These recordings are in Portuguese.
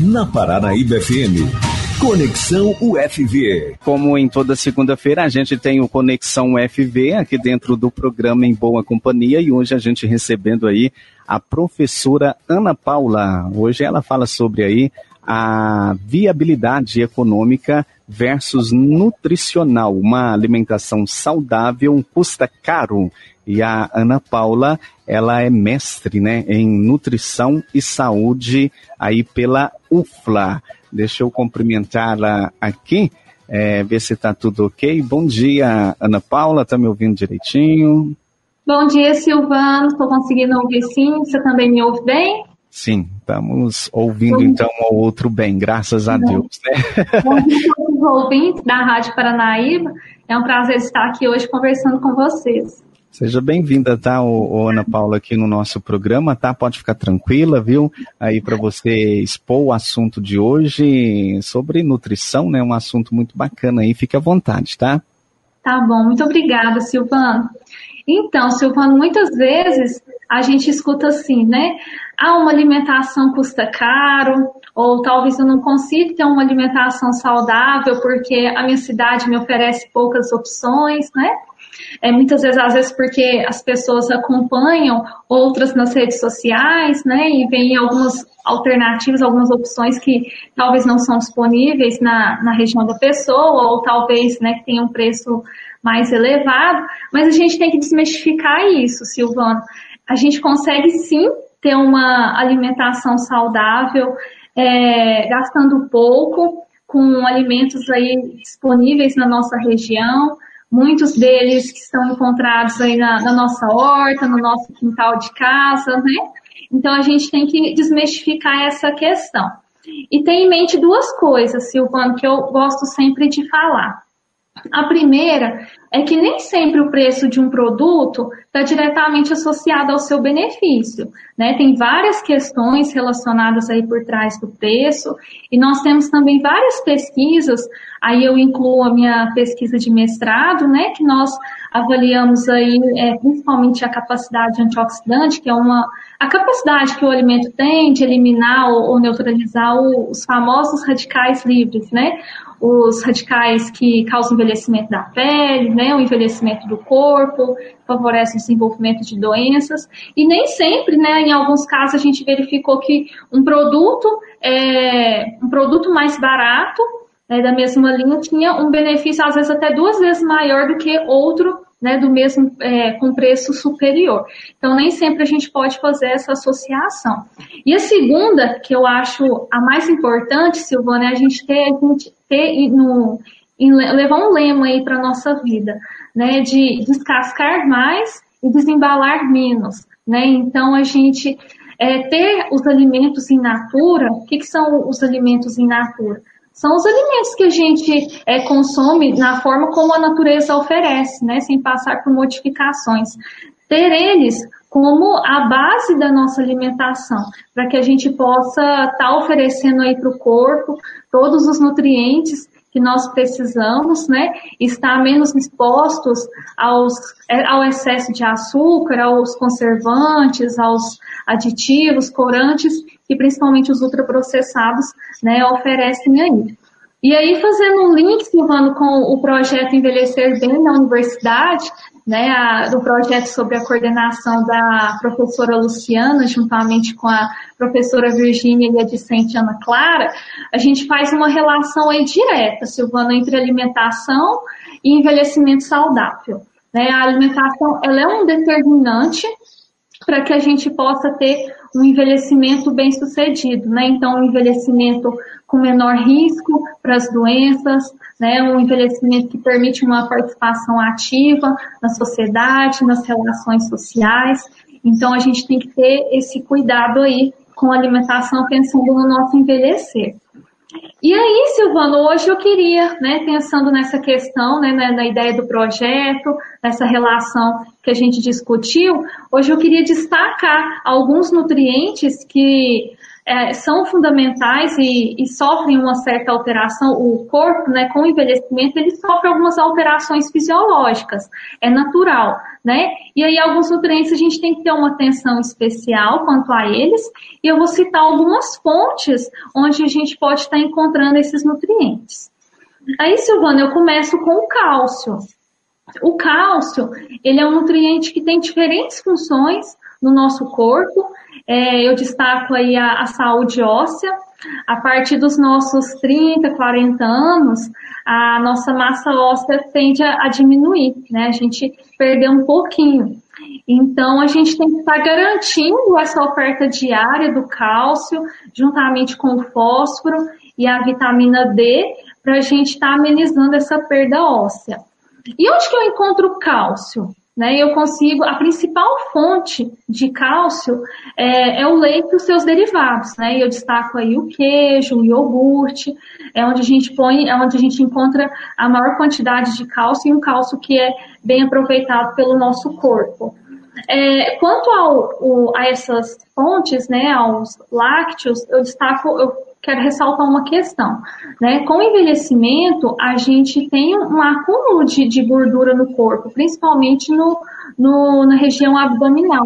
na Paranaíba FM. Conexão UFV. Como em toda segunda-feira, a gente tem o Conexão UFV aqui dentro do programa Em Boa Companhia e hoje a gente recebendo aí a professora Ana Paula. Hoje ela fala sobre aí a viabilidade econômica versus nutricional. Uma alimentação saudável custa caro. E a Ana Paula, ela é mestre né, em nutrição e saúde aí pela UFLA. Deixa eu cumprimentá-la aqui, é, ver se está tudo ok. Bom dia, Ana Paula, está me ouvindo direitinho? Bom dia, Silvano. Estou conseguindo ouvir sim. Você também me ouve bem? Sim, estamos ouvindo então ao outro bem, graças a Deus. Né? Bom dia os ouvintes da Rádio Paranaíba. É um prazer estar aqui hoje conversando com vocês. Seja bem-vinda, tá, Ana Paula, aqui no nosso programa, tá? Pode ficar tranquila, viu? Aí para você expor o assunto de hoje sobre nutrição, né? Um assunto muito bacana aí, fique à vontade, tá? Tá bom, muito obrigada, Silvano. Então, Silvano, muitas vezes a gente escuta assim, né? Ah, uma alimentação custa caro, ou talvez eu não consiga ter uma alimentação saudável porque a minha cidade me oferece poucas opções, né? É, muitas vezes, às vezes, porque as pessoas acompanham outras nas redes sociais, né, e veem algumas alternativas, algumas opções que talvez não são disponíveis na, na região da pessoa, ou talvez, né, que tenham um preço mais elevado, mas a gente tem que desmistificar isso, Silvano. A gente consegue sim ter uma alimentação saudável, é, gastando pouco, com alimentos aí disponíveis na nossa região, muitos deles que estão encontrados aí na, na, nossa horta, no nosso quintal de casa, né? Então a gente tem que desmistificar essa questão. E tem em mente duas coisas, Silvano, que eu gosto sempre de falar. A primeira é que nem sempre o preço de um produto está diretamente associado ao seu benefício. Né? Tem várias questões relacionadas aí por trás do preço, e nós temos também várias pesquisas, aí eu incluo a minha pesquisa de mestrado, né, que nós avaliamos aí é, principalmente a capacidade antioxidante, que é uma a capacidade que o alimento tem de eliminar ou, ou neutralizar os famosos radicais livres, né? Os radicais que causam envelhecimento da pele, né? O envelhecimento do corpo, favorece o desenvolvimento de doenças. E nem sempre, né? Em alguns casos a gente verificou que um produto, é, um produto mais barato né, da mesma linha tinha um benefício às vezes até duas vezes maior do que outro né, do mesmo é, com preço superior. Então nem sempre a gente pode fazer essa associação. E a segunda, que eu acho a mais importante, Silvana, é a gente ter, a gente ter no, em, levar um lema aí para nossa vida, né, de descascar mais e desembalar menos, né? Então a gente é, ter os alimentos in natura. O que, que são os alimentos in natura? são os alimentos que a gente é, consome na forma como a natureza oferece, né, sem passar por modificações. Ter eles como a base da nossa alimentação, para que a gente possa estar tá oferecendo aí para o corpo todos os nutrientes que nós precisamos, né, estar menos expostos aos, é, ao excesso de açúcar, aos conservantes, aos aditivos, corantes, que principalmente os ultraprocessados, né, oferecem aí. E aí, fazendo um link, Silvano, com o projeto Envelhecer Bem na Universidade, né, a, do projeto sobre a coordenação da professora Luciana, juntamente com a professora Virgínia e a discente Ana Clara, a gente faz uma relação aí direta, Silvana, entre alimentação e envelhecimento saudável. Né? A alimentação ela é um determinante para que a gente possa ter um envelhecimento bem sucedido, né? Então, um envelhecimento com menor risco para as doenças, né? Um envelhecimento que permite uma participação ativa na sociedade, nas relações sociais. Então, a gente tem que ter esse cuidado aí com a alimentação, pensando no nosso envelhecer. E aí, Silvano, hoje eu queria, né, pensando nessa questão, né, na, na, ideia do projeto, nessa relação que a gente discutiu, hoje eu queria destacar alguns nutrientes que é, são fundamentais e, e, sofrem uma certa alteração, o corpo, né, com o envelhecimento, ele sofre algumas alterações fisiológicas, é natural, né? E aí alguns nutrientes a gente tem que ter uma atenção especial quanto a eles, e eu vou citar algumas fontes onde a gente pode estar encontrando esses nutrientes. Aí, Silvana, eu começo com o cálcio. O cálcio, ele é um nutriente que tem diferentes funções no nosso corpo, é, eu destaco aí a, a saúde óssea. A partir dos nossos 30, 40 anos, a nossa massa óssea tende a, a diminuir, né? A gente perdeu um pouquinho. Então, a gente tem que estar garantindo essa oferta diária do cálcio, juntamente com o fósforo e a vitamina D, para a gente estar amenizando essa perda óssea. E onde que eu encontro cálcio? Né, eu consigo, a principal fonte de cálcio é, é, o leite e os seus derivados, né, eu destaco aí o queijo, o iogurte, é onde a gente põe, é onde a gente encontra a maior quantidade de cálcio e um cálcio que é bem aproveitado pelo nosso corpo. É, quanto ao, o, a essas fontes, né, aos lácteos, eu destaco, eu quero ressaltar uma questão. Né? Com o envelhecimento, a gente tem um acúmulo de, de gordura no corpo, principalmente no, no, na região abdominal.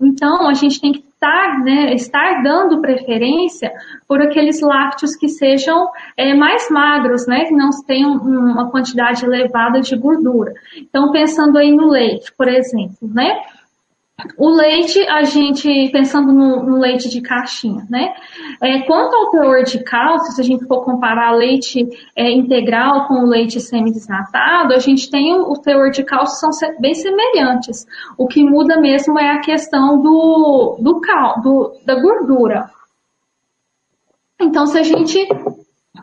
Então, a gente tem que estar, né, estar dando preferência por aqueles lácteos que sejam é, mais magros, né, que não tenham uma quantidade elevada de gordura. Então, pensando aí no leite, por exemplo, né, o leite, a gente, pensando no, no leite de caixinha, né? É, quanto ao teor de cálcio, se a gente for comparar leite é, integral com o leite semidesnatado, a gente tem o, o, teor de cálcio são bem semelhantes. O que muda mesmo é a questão do, do, cal, do da gordura. Então, se a gente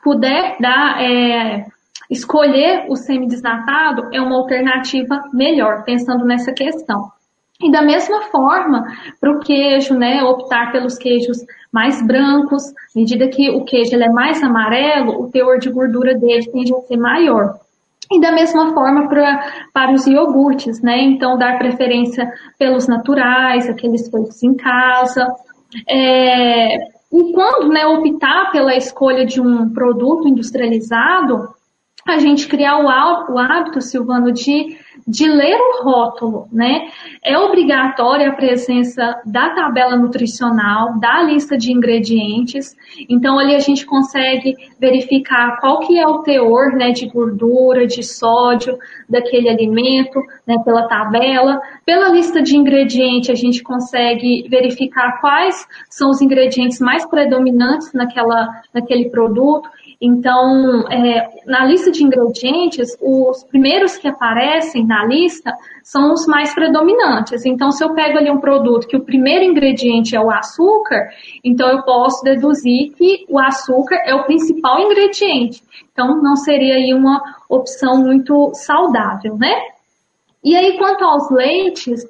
puder dar, é, escolher o semidesnatado, é uma alternativa melhor, pensando nessa questão. E da mesma forma, para o queijo, né, optar pelos queijos mais brancos, à medida que o queijo ele é mais amarelo, o teor de gordura dele tende a ser maior. E da mesma forma pra, para os iogurtes, né? Então, dar preferência pelos naturais, aqueles feitos em casa. É, e quando né, optar pela escolha de um produto industrializado, a gente criar o hábito, Silvano, de de ler o rótulo, né? É obrigatória a presença da tabela nutricional, da lista de ingredientes. Então ali a gente consegue verificar qual que é o teor, né, de gordura, de sódio daquele alimento, né, pela tabela. Pela lista de ingredientes a gente consegue verificar quais são os ingredientes mais predominantes naquela, naquele produto então, é, na lista de ingredientes, os primeiros que aparecem na lista são os mais predominantes. Então, se eu pego ali um produto que o primeiro ingrediente é o açúcar, então eu posso deduzir que o açúcar é o principal ingrediente. Então, não seria aí uma opção muito saudável, né? E aí, quanto aos leites,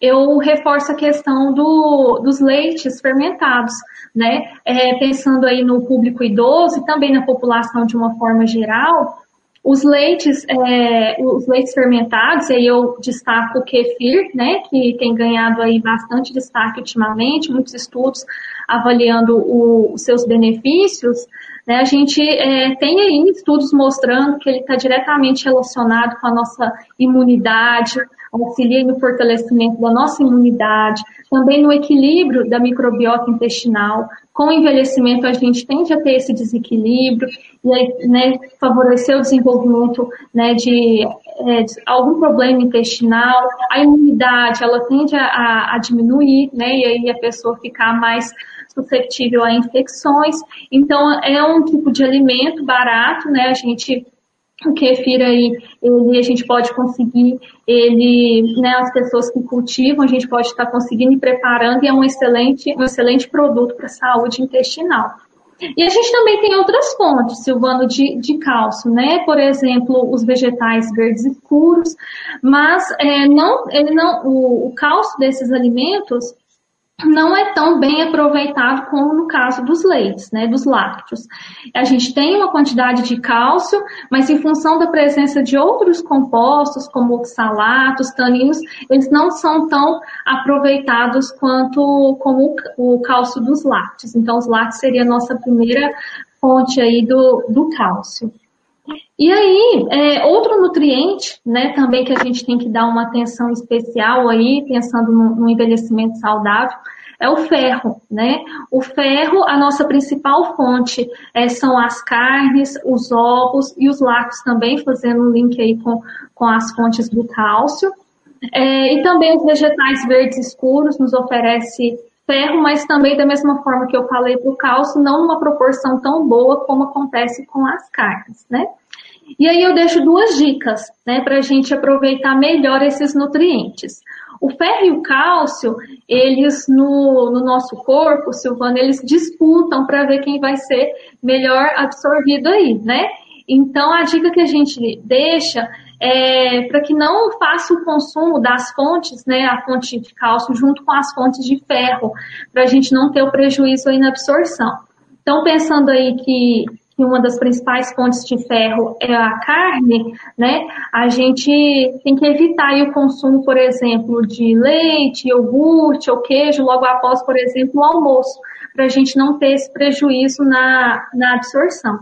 eu reforço a questão do, dos leites fermentados né? É, pensando aí no público idoso e também na população de uma forma geral, os leites, é, os leites fermentados, aí eu destaco o kefir, né, que tem ganhado aí bastante destaque ultimamente, muitos estudos avaliando o, os seus benefícios, né, a gente é, tem aí estudos mostrando que ele está diretamente relacionado com a nossa imunidade, auxilia no fortalecimento da nossa imunidade, também no equilíbrio da microbiota intestinal. Com o envelhecimento, a gente tende a ter esse desequilíbrio e aí, né, favorecer o desenvolvimento né, de, é, de, algum problema intestinal. A imunidade, ela tende a, a diminuir, né, e aí a pessoa ficar mais suscetível a infecções. Então, é um tipo de alimento barato, né, a gente o kefir aí, ele, a gente pode conseguir, ele, né, as pessoas que cultivam, a gente pode estar conseguindo e preparando, e é um excelente, um excelente produto para a saúde intestinal. E a gente também tem outras fontes, Silvano, de, de cálcio, né? Por exemplo, os vegetais verdes escuros, mas é, não, ele não, o, o cálcio desses alimentos, não é tão bem aproveitado como no caso dos leites, né, dos lácteos. A gente tem uma quantidade de cálcio, mas em função da presença de outros compostos, como oxalatos, taninos, eles não são tão aproveitados quanto como o cálcio dos lácteos. Então, os lácteos seria a nossa primeira fonte aí do, do cálcio. E aí, é, outro nutriente, né, também que a gente tem que dar uma atenção especial aí, pensando no, no envelhecimento saudável, é o ferro, né? O ferro, a nossa principal fonte é, são as carnes, os ovos e os lácteos também, fazendo um link aí com, com as fontes do cálcio. É, e também os vegetais verdes escuros nos oferece ferro, mas também da mesma forma que eu falei para o cálcio, não numa proporção tão boa como acontece com as carnes, né? E aí eu deixo duas dicas, né, para a gente aproveitar melhor esses nutrientes. O ferro e o cálcio, eles no, no nosso corpo, Silvana, eles disputam para ver quem vai ser melhor absorvido aí, né? Então a dica que a gente deixa é para que não faça o consumo das fontes, né, a fonte de cálcio junto com as fontes de ferro, para a gente não ter o prejuízo aí na absorção. Então pensando aí que que uma das principais fontes de ferro é a carne, né, a gente tem que evitar o consumo, por exemplo, de leite, iogurte ou queijo logo após, por exemplo, o almoço, para a gente não ter esse prejuízo na, na absorção.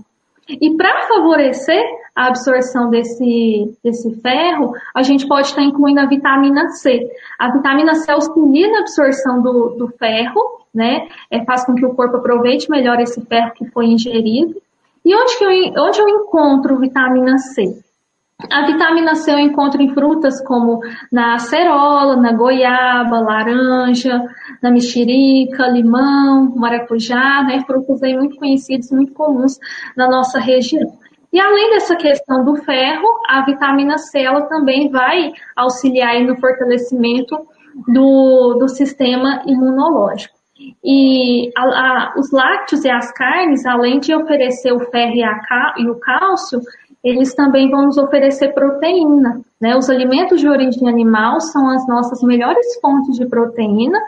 E para favorecer a absorção desse, desse ferro, a gente pode estar incluindo a vitamina C. A vitamina C auxilia na absorção do, do ferro, né? É, faz com que o corpo aproveite melhor esse ferro que foi ingerido. E onde, que eu, onde eu encontro vitamina C? A vitamina C eu encontro em frutas como na acerola, na goiaba, laranja, na mexerica, limão, maracujá, né? Frutas aí muito conhecidos, muito comuns na nossa região. E além dessa questão do ferro, a vitamina C ela também vai auxiliar no fortalecimento do, do sistema imunológico. E a, a, os lácteos e as carnes, além de oferecer o ferro e, a, e o cálcio, eles também vão nos oferecer proteína. Né? Os alimentos de origem animal são as nossas melhores fontes de proteína.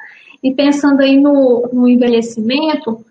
E pensando aí no, no envelhecimento,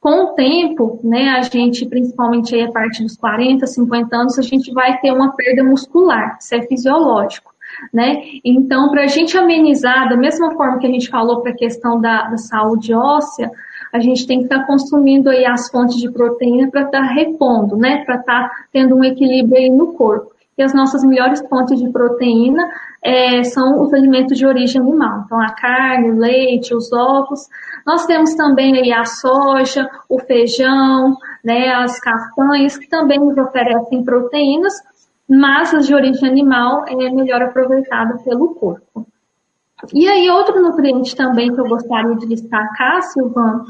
com o tempo, né, a gente, principalmente aí a partir dos 40, 50 anos, a gente vai ter uma perda muscular, isso é fisiológico né? Então, para a gente amenizar, da mesma forma que a gente falou para a questão da, da, saúde óssea, a gente tem que estar tá consumindo aí as fontes de proteína para estar tá repondo, né? Para estar tá tendo um equilíbrio aí no corpo. E as nossas melhores fontes de proteína é, são os alimentos de origem animal. Então, a carne, o leite, os ovos. Nós temos também aí a soja, o feijão, né, as castanhas, que também nos oferecem proteínas, massas de origem animal é melhor aproveitada pelo corpo. E aí, outro nutriente também que eu gostaria de destacar, Silvana,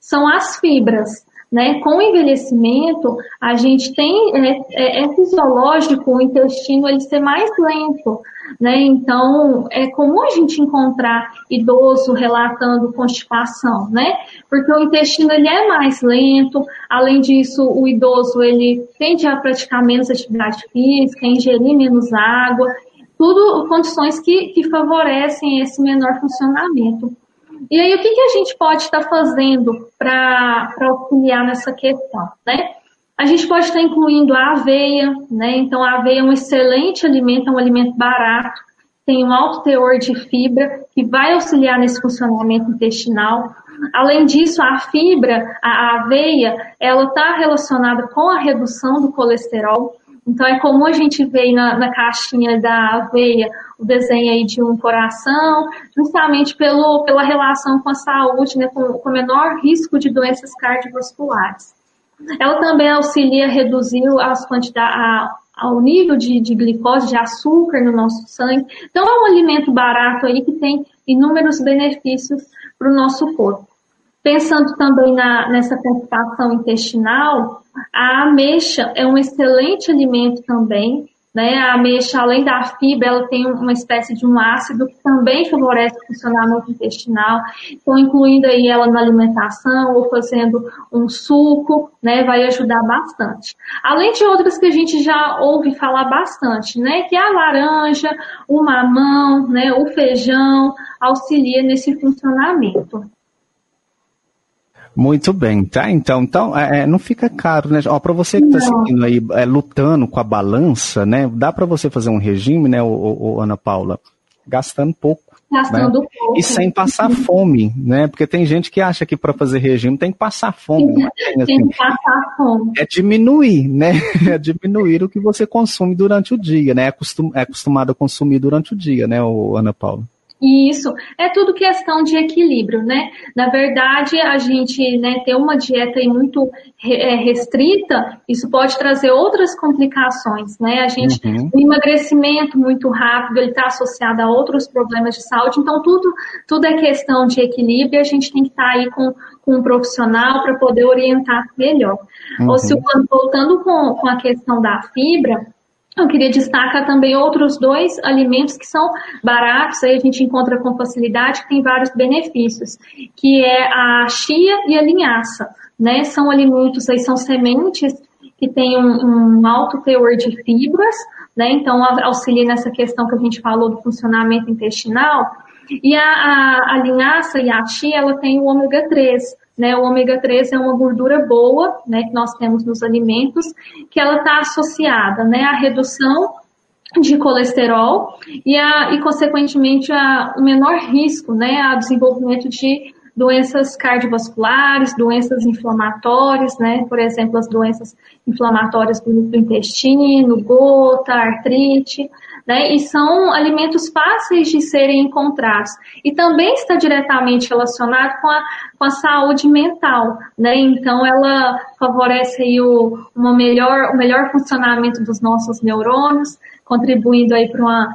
são as fibras. Né? Com o envelhecimento, a gente tem, é, é, é fisiológico o intestino ele ser mais lento, né? Então, é comum a gente encontrar idoso relatando constipação, né? Porque o intestino ele é mais lento, além disso, o idoso ele tende a praticar menos atividade física, ingerir menos água, tudo condições que, que favorecem esse menor funcionamento. E aí, o que, que a gente pode estar fazendo para auxiliar nessa questão, né? A gente pode estar incluindo a aveia, né? Então, a aveia é um excelente alimento, é um alimento barato, tem um alto teor de fibra, que vai auxiliar nesse funcionamento intestinal. Além disso, a fibra, a aveia, ela está relacionada com a redução do colesterol. Então, é comum a gente ver na, na caixinha da aveia o desenho aí de um coração, justamente pelo, pela relação com a saúde, né, com, com menor risco de doenças cardiovasculares. Ela também auxilia a reduzir as quantidades, ao nível de, de glicose, de açúcar no nosso sangue. Então, é um alimento barato aí que tem inúmeros benefícios para o nosso corpo. Pensando também na, nessa constipação intestinal, a ameixa é um excelente alimento também, né? A ameixa, além da fibra, ela tem uma espécie de um ácido que também favorece o funcionamento intestinal. Então, incluindo aí ela na alimentação ou fazendo um suco, né? Vai ajudar bastante. Além de outras que a gente já ouve falar bastante, né? Que é a laranja, o mamão, né? O feijão auxilia nesse funcionamento. Muito bem, tá? Então, então é, é não fica caro, né? Ó, para você que está seguindo aí, é, lutando com a balança, né? Dá para você fazer um regime, né, o, o, o Ana Paula, gastando pouco. Gastando né? pouco. E sem passar fome, né? Porque tem gente que acha que para fazer regime tem que passar fome. Tem, assim, tem que passar fome. É diminuir, né? É diminuir o que você consome durante o dia, né? É, acostum, é acostumado a consumir durante o dia, né, o Ana Paula? Isso, é tudo questão de equilíbrio, né? Na verdade, a gente né, ter uma dieta muito é, restrita, isso pode trazer outras complicações, né? A gente, uhum. o emagrecimento muito rápido, ele está associado a outros problemas de saúde, então tudo, tudo é questão de equilíbrio e a gente tem que estar tá aí com, com um profissional para poder orientar melhor. Uhum. Ou se voltando com, com a questão da fibra, eu queria destacar também outros dois alimentos que são baratos, aí a gente encontra com facilidade, que tem vários benefícios, que é a chia e a linhaça, né? São alimentos, aí são sementes que têm um, um alto teor de fibras, né? Então auxilia nessa questão que a gente falou do funcionamento intestinal. E a, a, a linhaça e a chia, ela tem o ômega 3, né, o ômega 3 é uma gordura boa, né, que nós temos nos alimentos, que ela está associada, né, à redução de colesterol e, a, e consequentemente, a um menor risco, né, ao desenvolvimento de doenças cardiovasculares, doenças inflamatórias, né, por exemplo, as doenças inflamatórias do intestino, gota, artrite, né? E são alimentos fáceis de serem encontrados. E também está diretamente relacionado com a, com a saúde mental, né? Então ela favorece aí o, uma melhor, o melhor funcionamento dos nossos neurônios, contribuindo aí para uma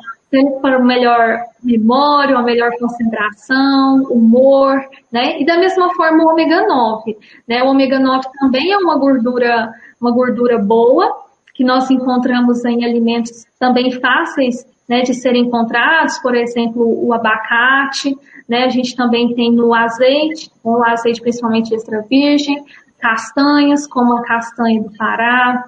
para uma melhor memória, uma melhor concentração, humor, né? E da mesma forma o ômega 9, né? O ômega 9 também é uma gordura, uma gordura boa, que nós encontramos em alimentos também fáceis né, de serem encontrados, por exemplo, o abacate, né, a gente também tem no azeite, o azeite principalmente extra virgem, castanhas, como a castanha do Pará,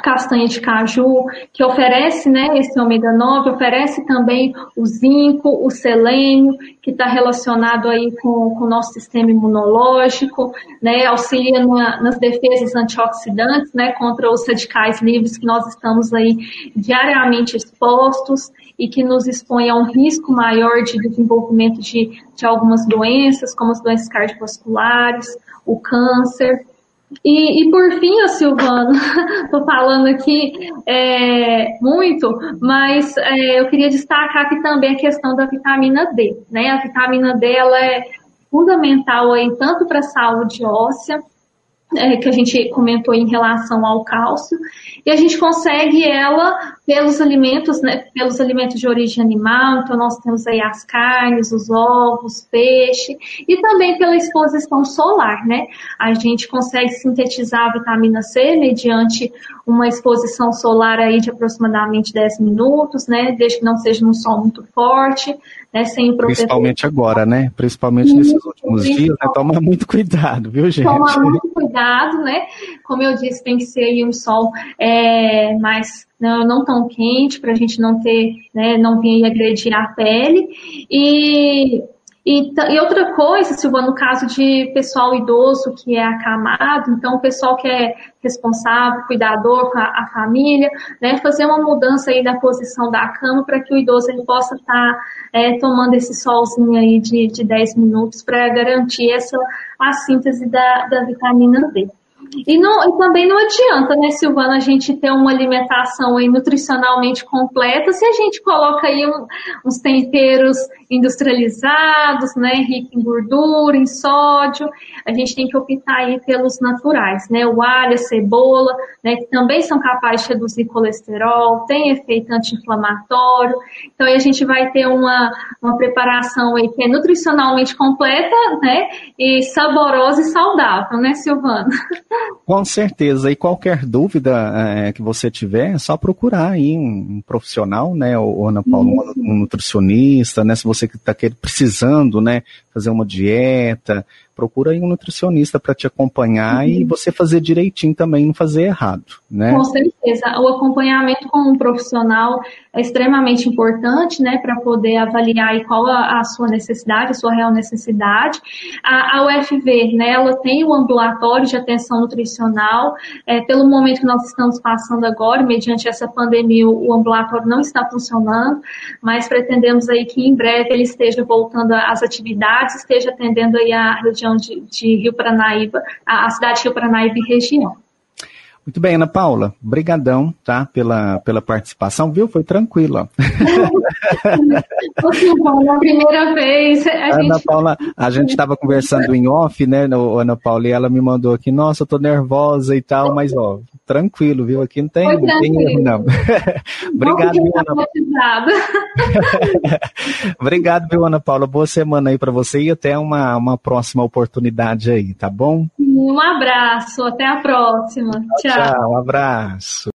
castanha de caju, que oferece né, esse ômega 9, oferece também o zinco, o selênio, que está relacionado aí com, o nosso sistema imunológico, né, auxilia na, nas defesas antioxidantes né, contra os radicais livres que nós estamos aí diariamente expostos e que nos expõe a um risco maior de desenvolvimento de, de algumas doenças, como as doenças cardiovasculares, o câncer, e, e, por fim, Silvano, estou falando aqui é, muito, mas é, eu queria destacar aqui também a questão da vitamina D. Né? A vitamina D ela é fundamental aí, tanto para a saúde óssea, é, que a gente comentou em relação ao cálcio, e a gente consegue ela pelos alimentos, né, pelos alimentos de origem animal, então nós temos aí as carnes, os ovos, peixe, e também pela exposição solar, né? A gente consegue sintetizar a vitamina C mediante uma exposição solar aí de aproximadamente 10 minutos, né? Desde que não seja num sol muito forte, né? Sem protetor. Principalmente agora, né? Principalmente nesses últimos dias, né? Toma muito cuidado, viu, gente? Toma muito cuidado, né? Como eu disse, tem que ser aí um sol é, mais não, não tão quente para a gente não ter, né, não vir agredir a pele. E e, e, outra coisa, Silvana, no caso de pessoal idoso que é acamado, então o pessoal que é responsável, cuidador com a, a família, né, fazer uma mudança aí da posição da cama para que o idoso ele possa estar tá, é, tomando esse solzinho aí de, de 10 minutos para garantir essa a síntese da, da vitamina D. E, não, e também não adianta, né, Silvana, a gente ter uma alimentação aí nutricionalmente completa se a gente coloca aí um, uns temperos industrializados, né, rico em gordura, em sódio. A gente tem que optar aí pelos naturais, né, o alho, a cebola, né, que também são capazes de reduzir colesterol, tem efeito anti-inflamatório. Então aí a gente vai ter uma, uma preparação aí que é nutricionalmente completa, né, e saborosa e saudável, né, Silvana? Com certeza. E qualquer dúvida é, que você tiver, é só procurar aí um, um profissional, né, ou, Ana Paula, um, um, nutricionista, né, se você está precisando, né, fazer uma dieta, procura aí um nutricionista para te acompanhar uhum. e você fazer direitinho também, não fazer errado, né? Com certeza. O acompanhamento com um profissional é extremamente importante, né, para poder avaliar qual a, a, sua necessidade, a sua real necessidade. A, a UFV, né, ela tem o ambulatório de atenção nutricional. É, pelo momento que nós estamos passando agora, mediante essa pandemia, o ambulatório não está funcionando, mas pretendemos aí que em breve ele esteja voltando às atividades, esteja atendendo aí a região de, de Rio Paranaíba, a, a cidade de Rio Paranaíba e região. Muito bem, Ana Paula, brigadão, tá, pela, pela participação, viu? Foi tranquila. Na primeira vez. A Ana gente... Paula, a gente estava conversando em off, né, Ana Paula, e ela me mandou aqui, nossa, eu tô nervosa e tal, mas ó, tranquilo, viu? Aqui não tem, não tem erro, não. Obrigado, viu, Ana Paula. Obrigado, viu, Ana Paula? Boa semana aí para você e até uma, uma próxima oportunidade aí, tá bom? Um abraço, até a próxima. Tchau. Tchau, um abraço.